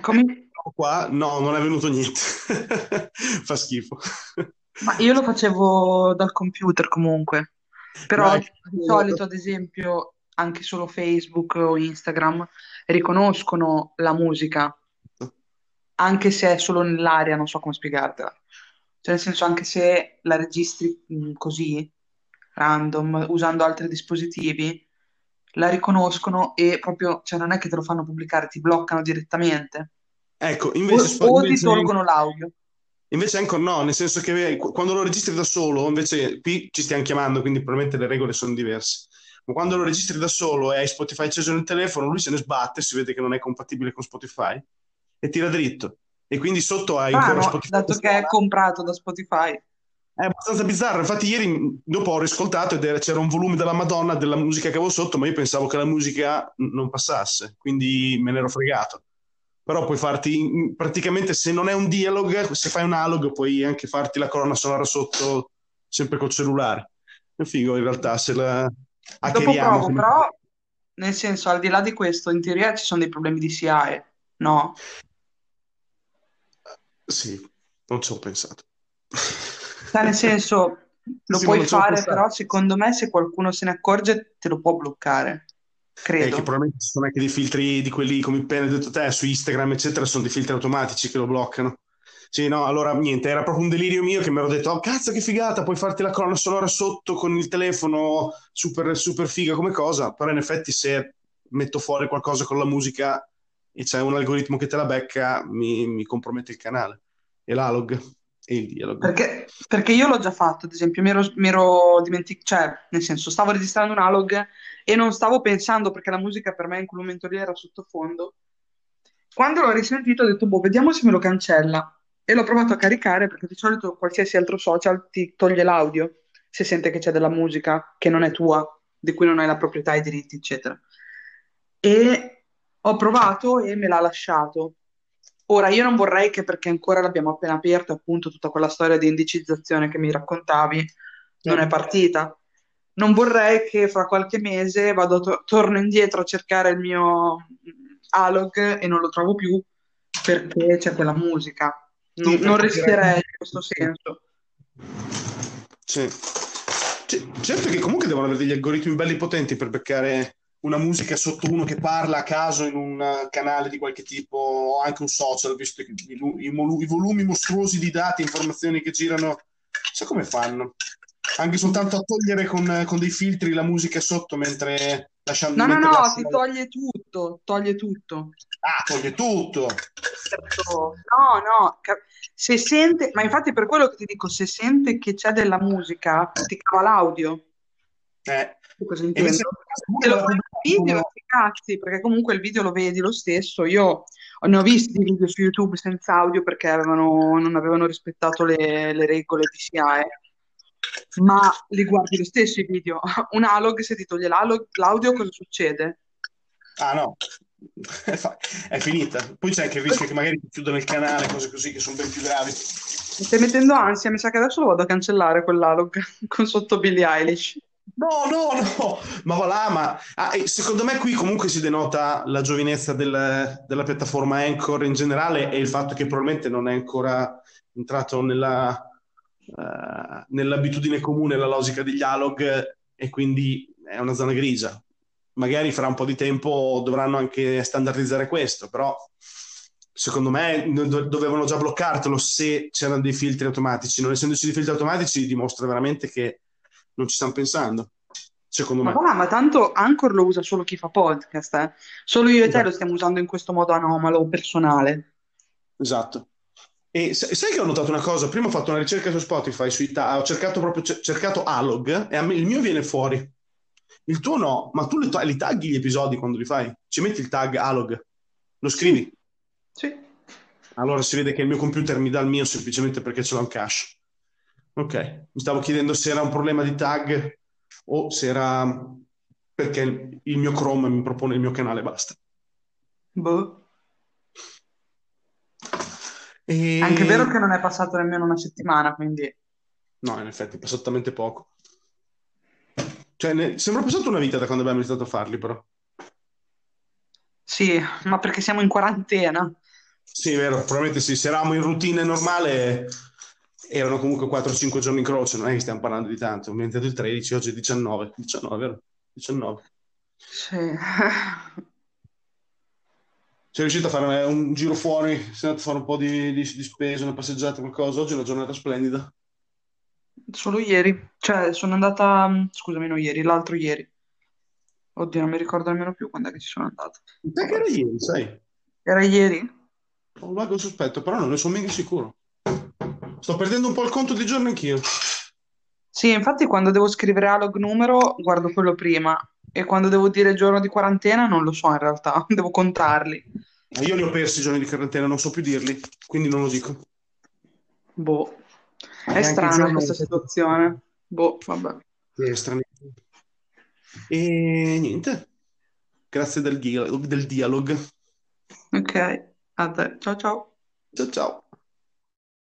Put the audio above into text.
Come? Qua no, non è venuto niente. Fa schifo. Ma io lo facevo dal computer comunque, No, però che... di solito, ad esempio, anche solo Facebook o Instagram riconoscono la musica, anche se è solo nell'aria, non so come spiegartela. Cioè, nel senso, anche se la registri mh, così, random, usando altri dispositivi, la riconoscono e proprio, cioè non è che te lo fanno pubblicare, ti bloccano direttamente. Ecco, O, invece, o ti invece, tolgono l'audio. invece Anchor no, nel senso che eh, qu- quando lo registri da solo, invece qui ci stiamo chiamando, quindi probabilmente le regole sono diverse. Ma quando lo registri da solo e hai Spotify acceso nel telefono, lui se ne sbatte, si vede che non è compatibile con Spotify e tira dritto. E quindi sotto hai ancora Strano, Spotify dato che è comprato da Spotify. È abbastanza bizzarro, infatti ieri dopo ho riscoltato ed era- c'era un volume della Madonna della musica che avevo sotto, ma io pensavo che la musica n- non passasse, quindi me ne ero fregato. Però puoi farti, praticamente se non è un dialog, se fai un analog puoi anche farti la colonna sonora sotto sempre col cellulare. È figo in realtà se la Dopo hackeriamo. provo, come- però, nel senso, al di là di questo, in teoria ci sono dei problemi di SIAE, no? Sì, non ci ho pensato. Cioè, nel senso, lo Sì, puoi fare, pensato. però secondo me se qualcuno se ne accorge te lo può bloccare, Eh, che credo. probabilmente ci sono anche dei filtri di quelli, come appena detto te, su Instagram, eccetera, sono dei filtri automatici che lo bloccano. Sì, no, allora niente, era proprio un delirio mio che mi ero detto, oh cazzo che figata, puoi farti la colonna sonora sotto con il telefono, super, super figa come cosa, però in effetti se metto fuori qualcosa con la musica e c'è un algoritmo che te la becca, mi, mi compromette il canale, e l'alog, e il dialog. Perché, perché io l'ho già fatto, ad esempio, mi ero, ero dimenticato, cioè, nel senso, stavo registrando un analog e non stavo pensando, perché la musica per me in quel momento lì era sottofondo. Quando l'ho risentito ho detto, boh, vediamo se me lo cancella. E l'ho provato a caricare, perché di solito qualsiasi altro social ti toglie l'audio, se sente che c'è della musica che non è tua, di cui non hai la proprietà, i diritti, eccetera. E ho provato e me l'ha lasciato. Ora, io non vorrei che perché ancora l'abbiamo appena aperto, appunto, tutta quella storia di indicizzazione che mi raccontavi non è partita. Non vorrei che fra qualche mese vado to- torno indietro a cercare il mio Alog e non lo trovo più perché c'è quella musica. Non, non rischierei in questo senso. Sì. C- certo che comunque devono avere degli algoritmi belli potenti per beccare una musica sotto uno che parla a caso in un eh, canale di qualche tipo o anche un social, visto che i, i i volumi mostruosi di dati e informazioni che girano, so come fanno. Anche soltanto a togliere con, con dei filtri la musica sotto mentre lasciando No, no, no, ti toglie tutto, toglie tutto. Ah, toglie tutto. Certo. No, no, se sente, ma infatti per quello che ti dico, se sente che c'è della musica, ti cava l'audio. Eh. Cosa invece Se lo fai video, cazzi, perché comunque il video lo vedi lo stesso. Io ne ho visti di video su YouTube senza audio perché avevano- non avevano rispettato le, le regole di SIAE, ma li guardi lo stesso i video. Un analog, se ti toglie l'audio, cosa succede? Ah no, è finita. Poi c'è anche il rischio che magari ti chiudono il canale, cose così che sono ben più gravi. Mi stai mettendo ansia, mi sa che adesso lo vado a cancellare quell'alog con sotto Billie Eilish. No, no, no, ma va là, ma ah, secondo me qui comunque si denota la giovinezza del- della piattaforma Anchor in generale e il fatto che probabilmente non è ancora entrato nella, eh, nell'abitudine comune la logica degli analog e quindi è una zona grigia. Magari fra un po' di tempo dovranno anche standardizzare questo, però secondo me do- dovevano già bloccartelo se c'erano dei filtri automatici. Non essendoci dei filtri automatici dimostra veramente che non ci stanno pensando, secondo Ma me. va, ma tanto Anchor lo usa solo chi fa podcast, eh. Solo io e te Esatto. lo stiamo usando in questo modo anomalo, personale. Esatto. E sa- sai che ho notato una cosa? Prima ho fatto una ricerca su Spotify, sui ta- ho cercato proprio cercato Alog e me- il mio viene fuori. Il tuo no, ma tu li, ta- li tagli gli episodi quando li fai? Ci metti il tag Alog? Lo scrivi? Sì. Allora si vede che il mio computer mi dà il mio semplicemente perché ce l'ho in cache. Ok, mi stavo chiedendo se era un problema di tag o se era perché il mio Chrome mi propone il mio canale, basta. Boh. E... È anche vero che non è passato nemmeno una settimana, quindi... No, in effetti è passato talmente poco. Cioè, ne- sembra passata una vita da quando abbiamo iniziato a farli, però. Sì, ma perché siamo in quarantena. Sì, vero, probabilmente sì. Se eravamo in routine normale erano comunque 4-5 giorni in croce, non è che stiamo parlando di tanto. Ho inventato il 13, oggi è 19. 19, vero? 19. Sì. Sei riuscito a fare un giro fuori? Sei andato a fare un po' di, di, di spesa, una passeggiata, qualcosa? Oggi è una giornata splendida. Solo ieri, cioè sono andata, scusami, no ieri, l'altro ieri. Oddio, non mi ricordo nemmeno più quando è che ci sono andata. Che era ieri, sai? Era ieri? Ho un vago sospetto, però non ne sono mica sicuro. Sto perdendo un po' il conto di giorni anch'io. Sì, infatti quando devo scrivere alog numero guardo quello prima e quando devo dire giorno di quarantena non lo so in realtà, devo contarli. Io li ho persi i giorni di quarantena, non so più dirli, quindi non lo dico. Boh, è Neanche strana giorno- questa situazione. Boh, vabbè. Sì, è strano. E niente. Grazie del, dia- del dialogo. Ok, a te. Ciao ciao. Ciao ciao.